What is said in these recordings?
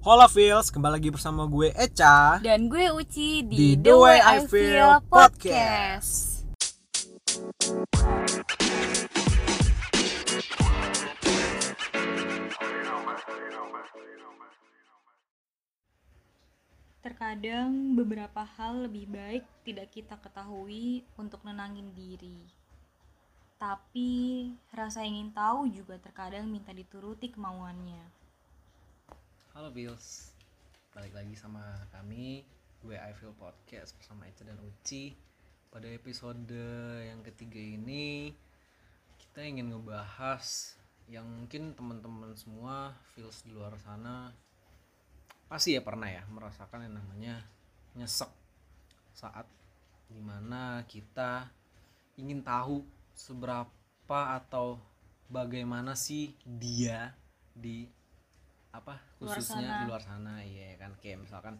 Hola Feels, kembali lagi bersama gue Eca Dan gue Uci Di di, The Way I Feel Podcast. Terkadang beberapa hal lebih baik tidak kita ketahui untuk nenangin diri. Tapi rasa ingin tahu juga terkadang minta dituruti kemauannya. Halo Feels, balik lagi sama kami. Gue I Feel Podcast bersama Eca dan Uci. Pada episode yang ketiga ini Kita ingin ngebahas yang mungkin teman-teman semua Feels di luar sana Pasti ya pernah ya merasakan yang namanya nyesek. Saat di mana kita ingin tahu seberapa atau bagaimana sih dia di apa Luar khususnya sana. di luar sana iya kan kayak misalkan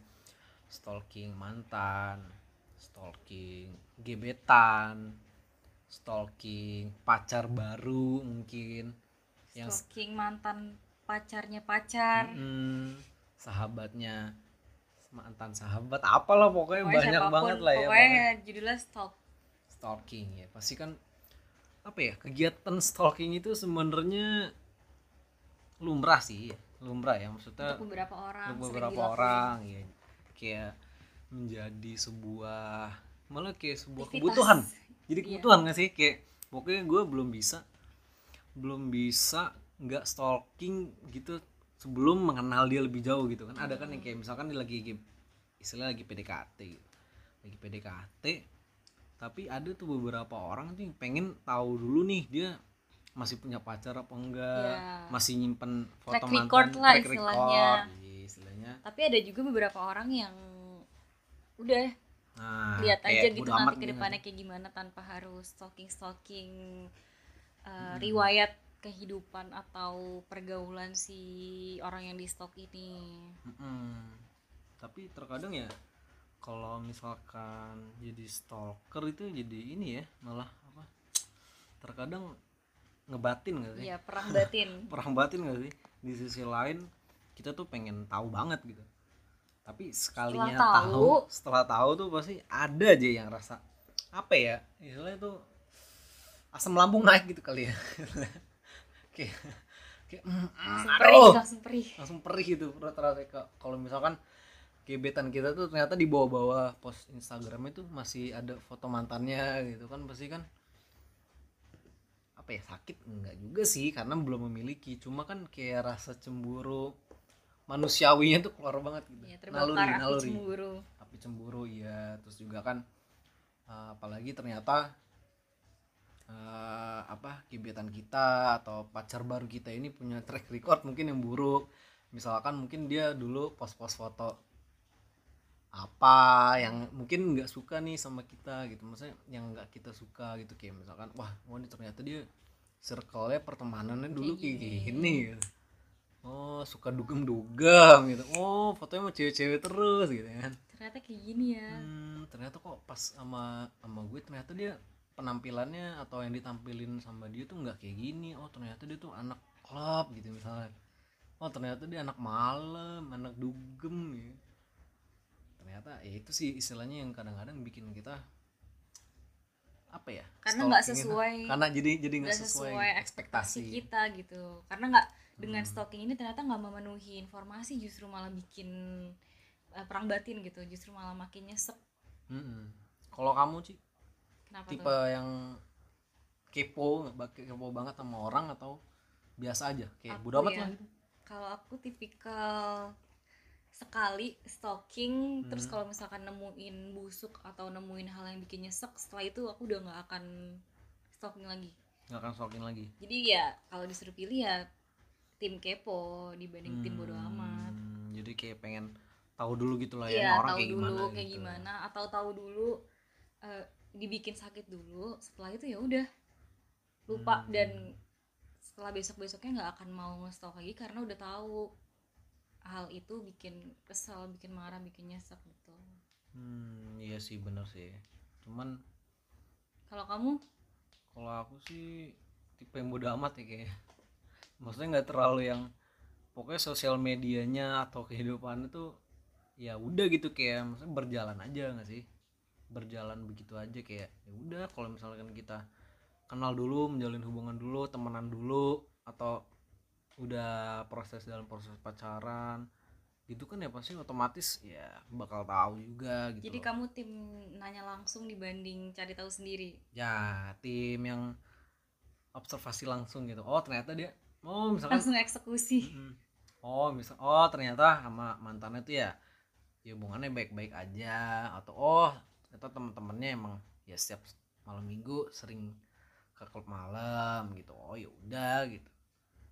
stalking mantan stalking gebetan stalking pacar baru mungkin yang Stalking mantan pacarnya pacar. Mm, sahabatnya mantan sahabat apalah pokoknya, Pokoknya banyak siapa pun, banget lah ya Pokoknya judulnya stalk. stalking ya pasti kan apa ya kegiatan stalking itu sebenarnya lumrah sih lumrah ya maksudnya Untuk beberapa orang. untuk beberapa orang ya kayak menjadi sebuah malah kayak sebuah Aktivitas. kebutuhan jadi Iya. kebutuhan gak sih kayak pokoknya gue belum bisa belum bisa nggak stalking gitu sebelum mengenal dia lebih jauh gitu kan ada kan yang kayak misalkan dia lagi lagi- istilah lagi PDKT gitu lagi PDKT tapi ada tuh beberapa orang tuh yang pengen tahu dulu nih dia masih punya pacar apa enggak Iya. masih nyimpen foto Track mantan record lah track istilahnya. record, iya, istilahnya Tapi ada juga beberapa orang yang udah nah lihat aja gitu nanti ke gitu. depannya kayak gimana tanpa harus stalking stalking Hmm. riwayat kehidupan atau pergaulan si orang yang di stalk ini. Mm-mm. tapi terkadang ya kalau misalkan jadi stalker itu jadi ini ya malah apa terkadang ngebatin gak sih? Iya, perang batin. perang batin gak sih? Di sisi lain kita tuh pengen tahu banget gitu. Tapi sekalinya Setelah tahu, tahu, setelah tahu tuh pasti ada aja yang rasa apa ya? Istilahnya tuh asam lambung naik gitu kali ya. Kayak kayak mm, mm, perih, langsung perih. langsung perih gitu rata-rata. Kalau misalkan gebetan kita tuh ternyata di bawah-bawah post Instagram itu masih ada foto mantannya gitu kan pasti kan apa ya sakit? Enggak juga sih karena belum memiliki. Cuma kan kayak rasa cemburu manusiawinya tuh keluar banget gitu. Ya, terbakar api naluri. cemburu. api cemburu ya terus juga kan eh, apalagi ternyata eh, apa gebetan kita atau pacar baru kita ini punya track record mungkin yang buruk. Misalkan mungkin dia dulu post-post foto apa yang mungkin nggak suka nih sama kita gitu maksudnya yang nggak kita suka gitu kayak misalkan wah oh ini ternyata dia circle-nya pertemanannya dulu kayak gini gitu. oh suka dugem-dugem gitu oh fotonya sama cewek-cewek terus gitu kan Ternyata kayak gini ya. Hmm, ternyata kok pas sama sama gue ternyata dia penampilannya atau yang ditampilin sama dia tuh nggak kayak gini. Oh, ternyata dia tuh anak klub gitu misalnya. Oh, ternyata dia anak malam, anak dugem gitu. Ternyata ya itu sih istilahnya yang kadang-kadang bikin kita apa ya? Karena nggak sesuai- Karena jadi jadi nggak sesuai, sesuai ekspektasi kita gitu. Karena nggak dengan Hmm. stalking ini ternyata nggak memenuhi informasi justru malah bikin eh, perang batin gitu. Justru malah makin nyesek. Mm-mm. Kalau kamu sih Kenapa tipe tuh? yang kepo kepo banget sama orang atau biasa aja kayak Aku bodo amat ya. lah gitu kalau aku tipikal sekali stalking terus Hmm. kalau misalkan nemuin busuk atau nemuin hal yang bikin nyesek setelah itu aku udah nggak akan stalking lagi nggak akan stalking lagi jadi ya kalau disuruh pilih ya tim kepo dibanding tim bodo amat Hmm, jadi kayak pengen tahu dulu gitu lah ya ini orang tahu kayak dulu gimana kayak gitu. gimana atau tahu dulu eh, dibikin sakit dulu setelah itu ya udah lupa Hmm. dan setelah besok besoknya nggak akan mau nge-stalk lagi karena udah tahu hal itu bikin kesel bikin marah bikin nyesek gitu. Hmm iya sih bener sih. Cuman kalau kamu? Kalau aku sih tipe yang bodo amat ya kayak maksudnya nggak terlalu yang pokoknya sosial medianya atau kehidupan itu ya udah gitu kayak maksudnya berjalan aja nggak sih? Berjalan begitu aja kayak ya udah kalau misalkan kita kenal dulu menjalin hubungan dulu temenan dulu atau udah proses dalam proses pacaran gitu kan ya pasti otomatis ya bakal tahu juga gitu Jadi loh. kamu tim nanya langsung dibanding cari tahu sendiri. ya tim yang observasi langsung gitu oh ternyata dia oh misalkan Langsung eksekusi. Mm. oh misal oh ternyata sama mantannya tuh ya ya hubungannya baik-baik aja atau oh ternyata teman-temannya emang ya setiap malam minggu sering ke klub malam gitu oh ya udah gitu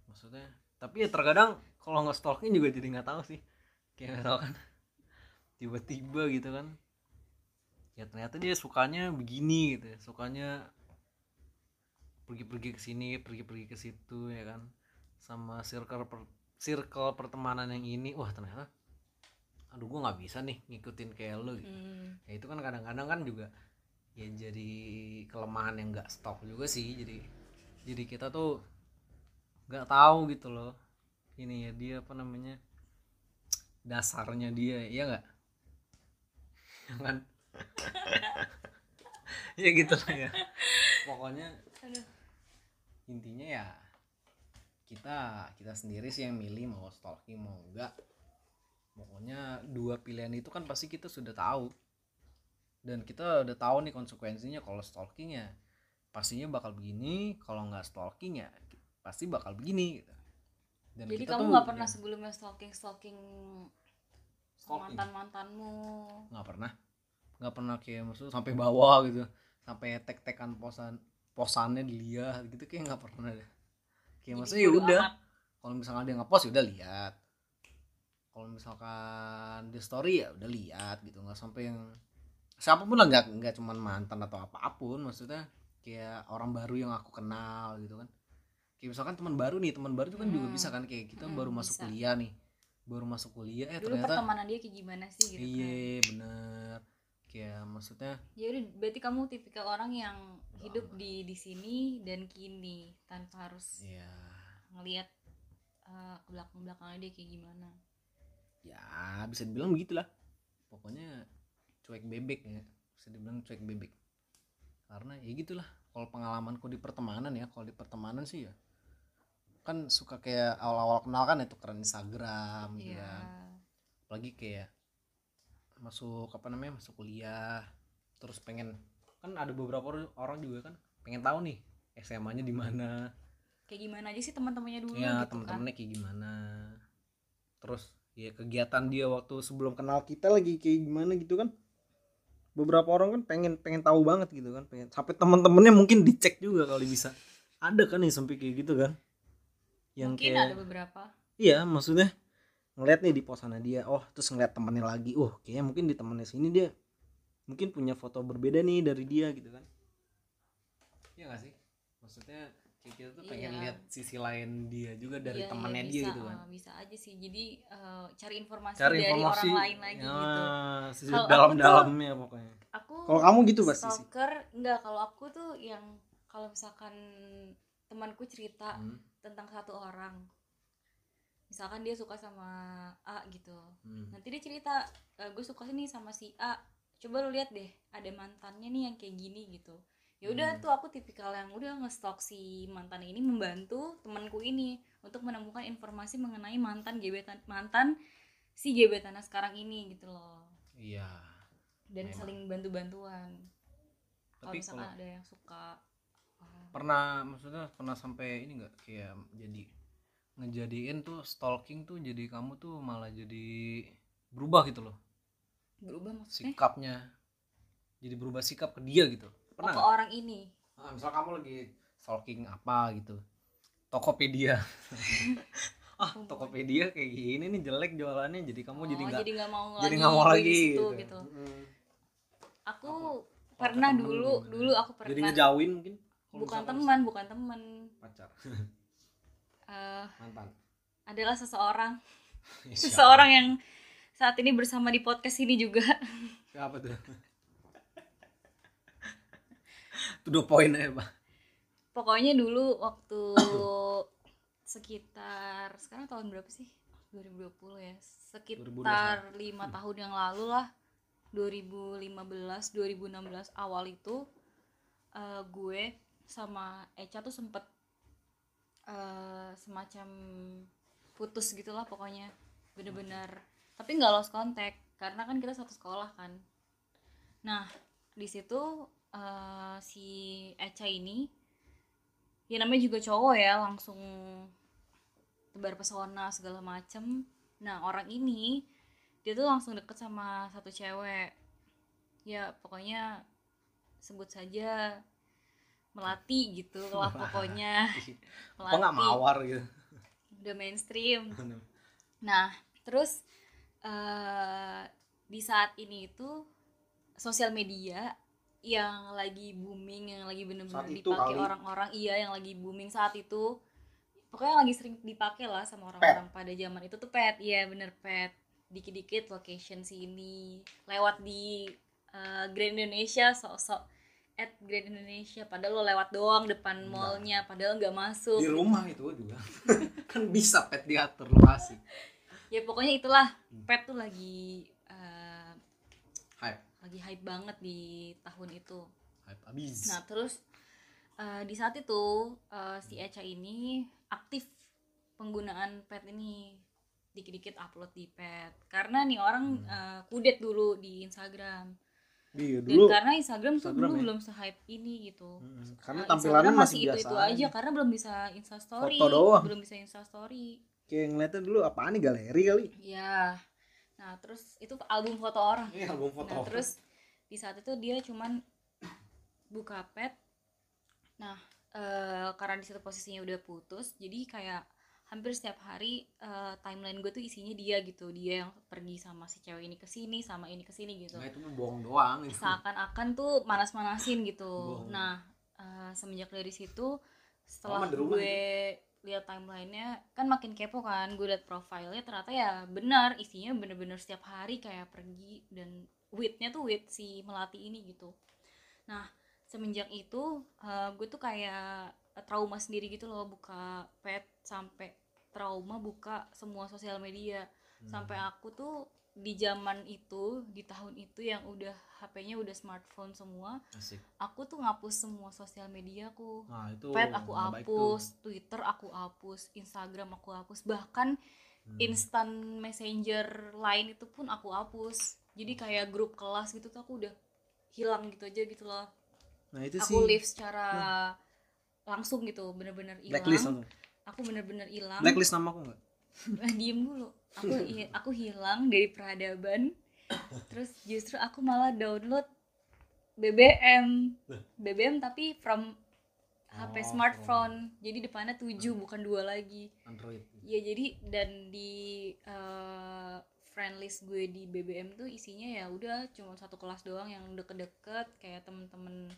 maksudnya tapi ya terkadang kalau nggak stalking juga jadi nggak tahu sih. Kayak nggak tahu kan. Tiba-tiba gitu kan. Ya ternyata dia sukanya begini gitu ya. sukanya pergi-pergi ke sini pergi-pergi ke situ ya kan. Sama circle per, circle pertemanan yang ini. Wah ternyata aduh gua nggak bisa nih ngikutin kayak lo gitu. Hmm. ya itu kan kadang-kadang kan juga ya jadi kelemahan yang nggak stok juga sih. Jadi jadi kita tuh nggak tahu gitu loh. Ini ya dia apa namanya dasarnya dia ya nggak? Ya kan ya gitu lah ya. Pokoknya Aduh. intinya ya kita kita sendiri sih yang milih mau stalking mau enggak pokoknya dua pilihan itu kan pasti kita sudah tahu. Dan kita udah tahu nih konsekuensinya kalau stalking ya. Pastinya bakal begini kalau nggak stalking ya pasti bakal begini gitu. dan Jadi kita kamu tuh nggak pernah ya, sebelumnya stalking stalking Stalking? mantan mantanmu. nggak pernah. Nggak pernah kayak maksud sampai bawah gitu. Sampai tek-tekan posan posannya dilihat gitu kayak nggak pernah deh. Kayak maksudnya ya udah. kalau misalkan dia ngepost ya udah lihat. Kalau misalkan di story ya udah lihat gitu. Nggak sampai yang siapa pun lah nggak nggak cuman mantan atau apa pun maksudnya kayak orang baru yang aku kenal gitu kan kayak misalkan teman baru nih teman baru itu kan juga Hmm. bisa kan kayak kita Hmm, baru masuk bisa. kuliah nih baru masuk kuliah eh Dulu ternyata pertemanan dia kayak gimana sih gitu kan. iya bener kayak maksudnya Ya udah berarti kamu tipikal orang yang hidup di di sini dan kini tanpa harus ya ngelihat uh, ke belakang belakangnya dia kayak gimana. ya bisa dibilang begitulah pokoknya cuek bebek ya bisa dibilang cuek bebek karena ya gitulah kalau pengalamanku di pertemanan ya kalau di pertemanan sih ya kan suka kayak awal-awal kenal kan itu keren Instagram gitu Iya. kan. Apalagi kayak masuk apa namanya masuk kuliah terus pengen kan ada beberapa or- orang juga kan pengen tahu nih SMA-nya di mana. Kayak gimana aja sih teman-temannya dulu ya gitu kan. temen-temennya kayak gimana. Terus ya kegiatan dia waktu sebelum kenal kita lagi kayak gimana gitu kan. Beberapa orang kan pengen pengen tahu banget gitu kan pengen sampai temen-temennya mungkin dicek juga kali bisa. Ada kan yang sampai kayak gitu kan yang Mungkin kayak ada beberapa. iya maksudnya ngeliat nih di posannya dia oh terus ngeliat temennya lagi oh kayaknya mungkin di temennya sini dia mungkin punya foto berbeda nih dari dia gitu kan iya gak sih maksudnya kayak kita tuh pengen Iya. lihat sisi lain dia juga dari Iya, temennya iya, dia gitu kan uh, bisa aja sih. Jadi uh, cari informasi cari dari informasi orang lain lagi ya, gitu. sisi Kalau dalam-dalamnya pokoknya Aku Kalau kamu gitu pasti sih. stalker enggak kalau aku tuh yang kalau misalkan temanku cerita Hmm, tentang satu orang. Misalkan dia suka sama A gitu. Hmm. nanti dia cerita gue suka nih sama si A. Coba lu lihat deh ada mantannya nih yang kayak gini gitu. Ya udah Hmm. tuh aku tipikal yang udah ngestok si mantan ini membantu temanku ini untuk menemukan informasi mengenai mantan gebetan mantan si gebetannya sekarang ini gitu loh. Iya. Dan Memang. saling bantu-bantuan. Kalau tapi misalkan kalau ada yang suka pernah maksudnya pernah sampai ini nggak? Kayak jadi ngejadiin tuh stalking tuh jadi kamu tuh malah jadi berubah gitu loh. Berubah maksudnya? Sikapnya. Jadi berubah sikap ke dia gitu. Oh, pernah ke nggak? orang ini? Ah, misal kamu lagi stalking apa gitu. Tokopedia. Ah Tokopedia kayak gini nih jelek jualannya. Jadi kamu jadi Oh, nggak jadi nggak mau jadi lagi nggak mau lagi situ, gitu, gitu. Mm. aku pernah dulu dulu aku jadi pernah. ngejauhin mungkin bukan teman bukan teman. pacar. Eh, mantan. adalah seseorang. Siapa? seseorang yang saat ini bersama di podcast ini juga. Siapa tuh? Itu dua poin ya pak. Pokoknya dulu waktu sekitar sekarang tahun berapa sih? 2020 ya. Sekitar lima tahun yang lalu lah. 2015 2016 awal itu eh, gue sama Echa tuh sempet eh, semacam putus gitulah pokoknya. Bener-bener. Tapi nggak lost contact karena kan kita satu sekolah kan. Nah di situ eh, si Echa ini ya namanya juga cowok ya langsung tebar pesona segala macem. Nah orang ini dia tuh langsung deket sama satu cewek. Ya pokoknya sebut saja melati gitu lah pokoknya. Kok nggak mawar gitu? Udah mainstream. Nah terus eh di saat ini itu sosial media yang lagi booming yang lagi bener-bener dipakai orang-orang iya yang lagi booming saat itu pokoknya lagi sering dipakai lah sama orang-orang pada zaman itu tuh pet iya bener pet. Dikit-dikit location sini lewat di eh, Grand Indonesia sok-sok at Grand Indonesia. Padahal lo lewat doang depan Enggak. mallnya padahal nggak masuk. Di rumah itu juga. Kan bisa pet diatur lokasi. Ya pokoknya itulah. Hmm. pet tuh lagi eh, hype. lagi hype banget di tahun itu. Hype abis. Nah terus eh, di saat itu eh, si Echa ini aktif penggunaan pet ini. Dikit-dikit upload di pet. Karena nih orang Hmm. eh, kudet dulu di Instagram Iya dan dulu. karena Instagram tuh Instagram dulu ya? belum se-hype ini gitu Mm, Karena Nah, tampilannya Instagram masih itu biasa itu aja. aja karena belum bisa instastory Foto doang. belum bisa instastory Kayak ngeliatnya dulu apaan nih galeri kali. ya nah terus itu album foto orang ini album foto Nah, terus di saat itu dia cuman buka pet. Nah, eh, karena di situ posisinya udah putus, jadi kayak hampir setiap hari eh, timeline gue tuh isinya dia gitu. Dia yang pergi sama si cewek ini ke sini, sama ini ke sini gitu. nah itu mah bohong doang itu Seakan-akan tuh manas-manasin gitu. Bohong. Nah, eh, semenjak dari situ setelah rumah gue lihat timelinenya kan makin kepo kan gue liat profilnya ternyata ya benar isinya bener-bener setiap hari kayak pergi dan witnya tuh wit si melati ini gitu nah semenjak itu eh, gue tuh kayak trauma sendiri gitu loh buka pet sampai trauma buka semua sosial media. Sampai aku tuh di zaman itu di tahun itu yang udah HP-nya udah smartphone semua asik. aku tuh ngapus semua sosial media aku. Nah itu pet aku hapus Twitter aku hapus Instagram aku hapus bahkan Hmm. instant messenger lain itu pun aku hapus. Jadi kayak grup kelas gitu tuh aku udah hilang gitu aja gitu loh. Nah itu aku sih. live secara langsung gitu bener-bener blacklist hilang. aku bener-bener hilang. Blacklist nama aku enggak? Eh, diem dulu. Aku aku hilang dari peradaban. Terus justru aku malah download BBM BBM tapi from HP Oh, smartphone. jadi depannya 7 bukan dua lagi. Android. Ya jadi dan di eh, friend list gue di BBM tuh isinya ya udah cuma satu kelas doang yang deket-deket kayak temen-temen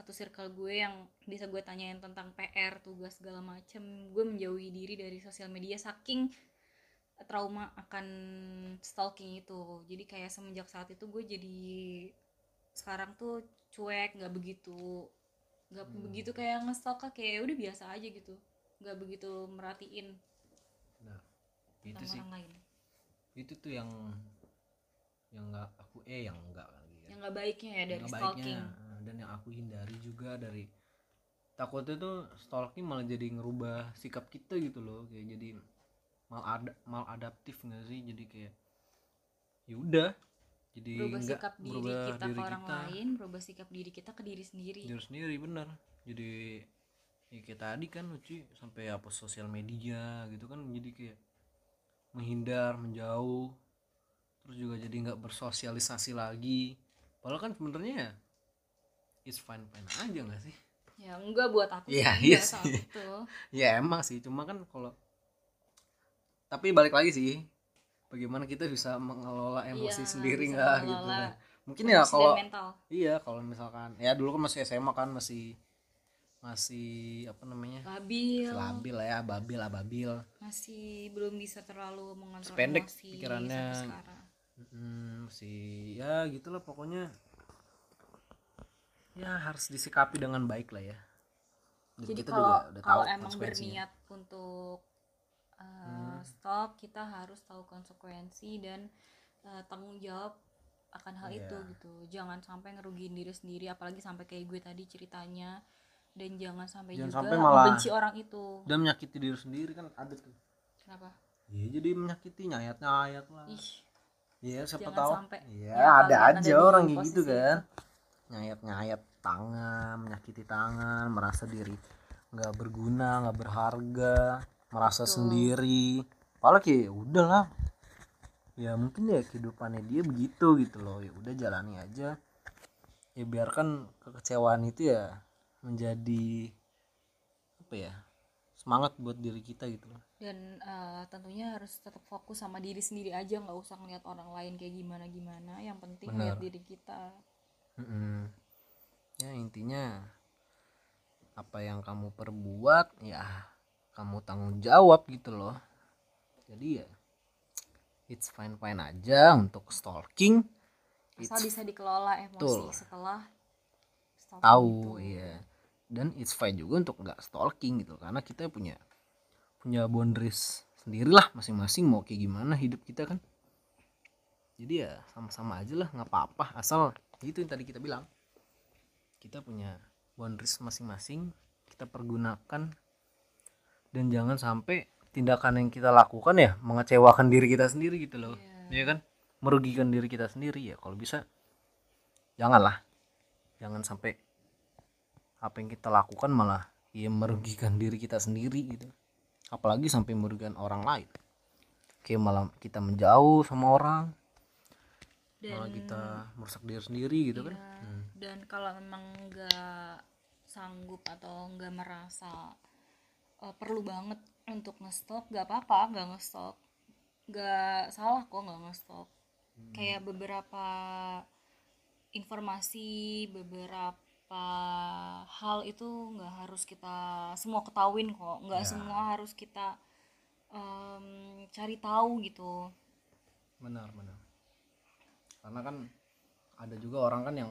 satu circle gue yang bisa gue tanyain tentang PR tugas segala macem. Gue menjauhi diri dari sosial media saking trauma akan stalking itu. Jadi kayak semenjak saat itu gue jadi sekarang tuh cuek nggak begitu nggak Hmm. begitu kayak ngestalk kayak udah biasa aja gitu. Nggak begitu merhatiin nah itu sih. orang lain. Itu tuh yang yang nggak aku eh yang enggak kali ya. Yang nggak baiknya ya dari Nggak stalking baiknya. eh, dan yang aku hindari juga dari takutnya tuh stalking malah jadi ngerubah sikap kita gitu loh kayak jadi mal ada mal adaptif nggak sih? Jadi kayak ya udah jadi berubah sikap diri berubah kita diri ke orang kita. lain berubah sikap diri kita ke diri sendiri. Diri sendiri bener. Jadi ya kayak tadi kan Uci sampai hapus sosial media gitu kan jadi kayak menghindar menjauh terus juga jadi nggak bersosialisasi lagi. Padahal kan sebenarnya ya it's fine fine aja nggak sih? Ya enggak buat aku Iya, sih, iya saat sih. itu ya emang sih. Cuma kan kalau tapi balik lagi sih bagaimana kita bisa mengelola emosi Iya, sendiri nggak gitu kan? Mungkin ya kalau mental. Iya kalau misalkan ya dulu kan masih SMA kan masih masih apa namanya? Labil. Labil lah ya babil ababil masih belum bisa terlalu mengontrol Sependek emosi pikirannya. Mm, masih ya gitulah pokoknya ya harus disikapi dengan baik lah ya. Dan jadi kita kalau juga udah tahu kalau emang berniat untuk uh, stalk kita harus tahu konsekuensi dan uh, tanggung jawab akan hal itu Iya. gitu. Jangan sampai ngerugiin diri sendiri apalagi sampai kayak gue tadi ceritanya. Dan jangan sampai Jangan juga sampai malah- membenci orang itu. dan menyakiti diri sendiri kan ada tuh. Kenapa? Iya jadi menyakiti nyayat nyayat lah. Ih. Iya siapa jangan tahu. sampai. Iya ya, ada aja orang kayak gitu kan. nyayat nyayat tangan menyakiti tangan merasa diri nggak berguna nggak berharga merasa Betul. sendiri. Kayak ya udahlah. Ya mungkin ya kehidupannya dia begitu gitu loh. Ya udah jalani aja. Ya biarkan kekecewaan itu ya menjadi apa ya semangat buat diri kita gitu loh. Dan uh, tentunya harus tetap fokus sama diri sendiri aja nggak usah ngeliat orang lain kayak gimana gimana yang penting Benar. lihat diri kita Ya intinya apa yang kamu perbuat ya kamu tanggung jawab gitu loh. Jadi ya it's fine fine aja untuk stalking. Asal It's bisa dikelola emosi Betul. setelah stalking tahu itu. iya. Dan it's fine juga untuk nggak stalking gitu karena kita punya punya boundaries sendirilah masing-masing mau kayak gimana hidup kita kan. Jadi ya sama-sama aja lah nggak apa-apa. Asal itu yang tadi kita bilang. Kita punya boundaries masing-masing kita pergunakan dan jangan sampai tindakan yang kita lakukan ya mengecewakan diri kita sendiri gitu loh. Iya. ya kan? Merugikan diri kita sendiri ya kalau bisa janganlah. Jangan sampai apa yang kita lakukan malah ya merugikan diri kita sendiri gitu. Apalagi sampai merugikan orang lain. Kayak malah kita menjauh sama orang dan malah kita merusak diri sendiri gitu kan? Iya, Hmm. dan kalau memang nggak sanggup atau nggak merasa eh, perlu banget untuk ngestok nggak apa-apa nggak ngestok nggak salah kok nggak ngestok Hmm. kayak beberapa informasi beberapa hal itu nggak harus kita semua ketahuin kok. Nggak Ya. semua harus kita em, cari tahu gitu. Benar benar karena kan ada juga orang kan yang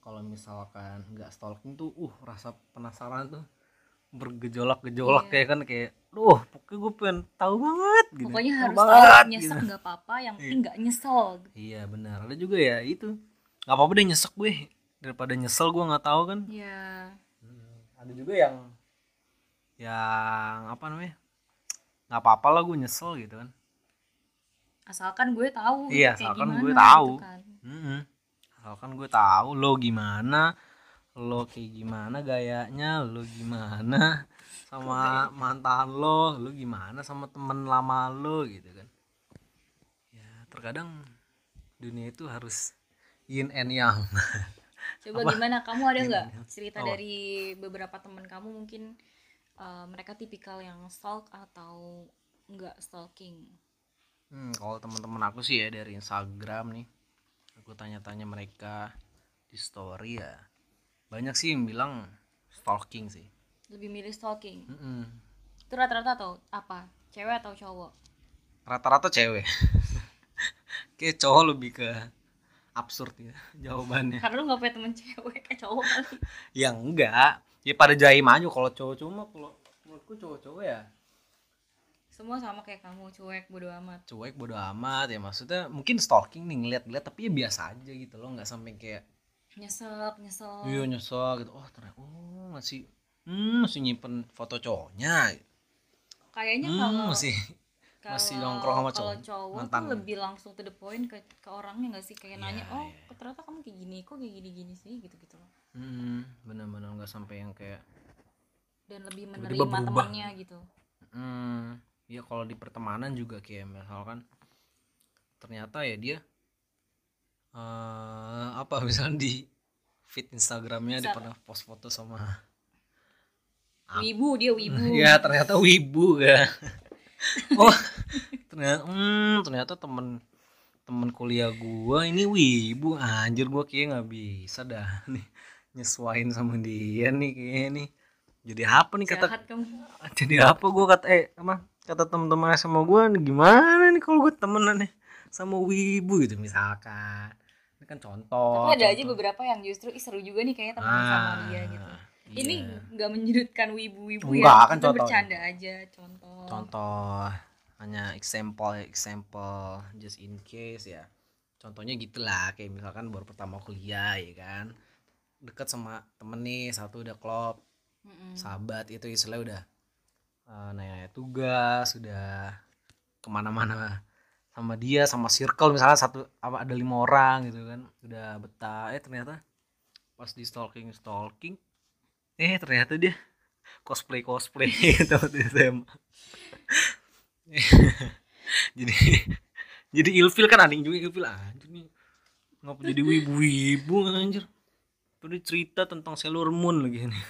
kalau misalkan nggak stalking tuh uh rasa penasaran tuh. Bergejolak-gejolak Iya. kayak kan kayak duh pokoknya gue pengen tahu banget gitu. Pokoknya Tahu harus banget, tahu gitu. nyesek nggak apa-apa yang penting Iya. nggak nyesel iya benar. Ada juga ya itu. Nggak apa-apa deh nyesek gue. Daripada nyesel gue nggak tahu kan. Ya ada juga yang yang apa namanya nggak apa-apa lah gue nyesel gitu kan asalkan gue tahu Iya, kayak asalkan gimana gue tahu. gitu kan. Mm-mm. asalkan gue tahu lo gimana lo kayak gimana gayanya lo gimana sama mantan lo lo gimana sama temen lama lo gitu kan ya terkadang dunia itu harus yin and yang coba gimana kamu ada nggak cerita Apa? dari beberapa teman kamu mungkin eh, mereka tipikal yang stalk atau nggak stalking Hmm, kalau teman-teman aku sih ya dari Instagram nih, aku tanya-tanya mereka di story ya, banyak sih yang bilang stalking sih. lebih milih stalking Mm-mm. itu rata-rata atau apa cewek atau cowok Rata-rata cewek. Kayak cowok lebih ke absurd ya jawabannya. karena lu nggak punya temen cewek kayak cowok kali Ya enggak, ya pada jaim aja kalau cowok-cowok mah kalau menurutku cowok-cowok ya semua sama kayak kamu cuek bodo amat. Cuek bodo amat ya maksudnya mungkin stalking nih ngeliat-ngeliat tapi ya biasa aja gitu loh nggak sampai kayak nyesek nyesel. Iya nyesel gitu. Oh ternyata oh masih hmm, masih nyimpen foto cowoknya. kayaknya Hmm, kalau masih kalau masih nongkrong sama cowok, cowok mantan. tuh lebih langsung to the point ke, ke orangnya nggak sih? Kayak Iya, nanya oh kok ternyata kamu kayak gini kok kayak gini gini sih? gitu gitu loh. Hmm, benar-benar nggak sampai yang kayak dan lebih menerima temannya gitu. Hmm, ya kalau di pertemanan juga kayak misalkan ternyata ya dia eh apa misalnya di feed Instagramnya dia pernah post foto sama wibu dia wibu. Ya ternyata wibu kan oh ternyata hmm, ternyata temen temen kuliah gua ini wibu. Anjir gua kayak nggak bisa dah nih nyesuain sama dia nih kayak nih. Jadi apa nih kata jahat kamu. Jadi apa gua kata eh apa kata teman-teman sama nih, gimana nih kalau gua temenan nih sama wibu gitu misalkan ini kan contoh tapi ada aja contoh. beberapa yang justru Ih, seru juga nih kayaknya teman sama Ah, dia gitu iya. ini nggak menyudutkan wibu-wibu ya kan kita contoh. bercanda aja contoh contoh hanya example example just in case ya contohnya gitulah kayak misalkan baru pertama kuliah ya kan deket sama temen nih satu udah klop Mm-mm. sahabat itu istilahnya udah uh, nanya tugas sudah ke mana-mana sama dia sama circle misalnya satu apa ada lima orang gitu kan udah betah. Eh ternyata pas di stalking stalking eh ternyata dia cosplay cosplay gitu waktu SMA jadi jadi ilfil kan anjing juga ilfil. Anjir nih ngapa jadi wibu-wibu anjir. Tuh cerita tentang Sailor Moon lagi nih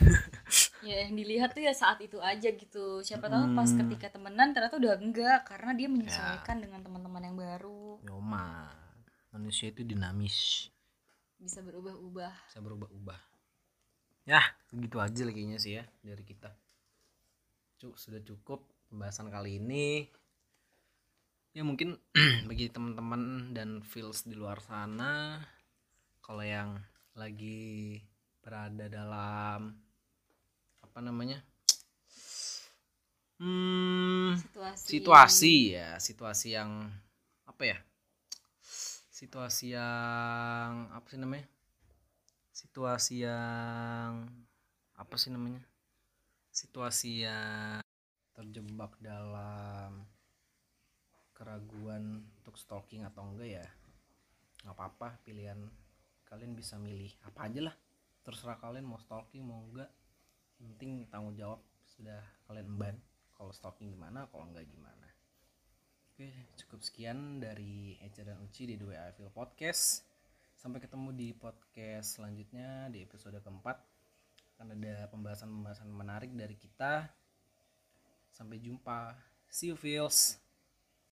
ya yang dilihat tuh ya saat itu aja gitu. Siapa tahu pas Hmm. ketika temenan ternyata udah enggak karena dia menyesuaikan dengan teman-teman yang baru. Yoma manusia itu dinamis. Bisa berubah-ubah. Bisa berubah-ubah. Ya begitu aja lah kayaknya sih ya dari kita. Cuk, sudah cukup pembahasan kali ini. Ya mungkin bagi teman-teman dan feels di luar sana kalau yang lagi berada dalam apa namanya? Hmm situasi. situasi ya situasi yang apa ya? Situasi yang apa sih namanya? Situasi yang apa sih namanya? Situasi yang terjebak dalam keraguan untuk stalking atau enggak ya? Nggak apa-apa pilihan kalian bisa milih apa aja lah. Terserah kalian mau stalking mau enggak yang penting tanggung jawab sudah kalian emban kalau stalking gimana kalau enggak gimana. Oke cukup sekian dari Eca dan Uci di Dua Feel Podcast. Sampai ketemu di podcast selanjutnya di episode keempat. Akan ada pembahasan-pembahasan menarik dari kita. Sampai jumpa. See you feels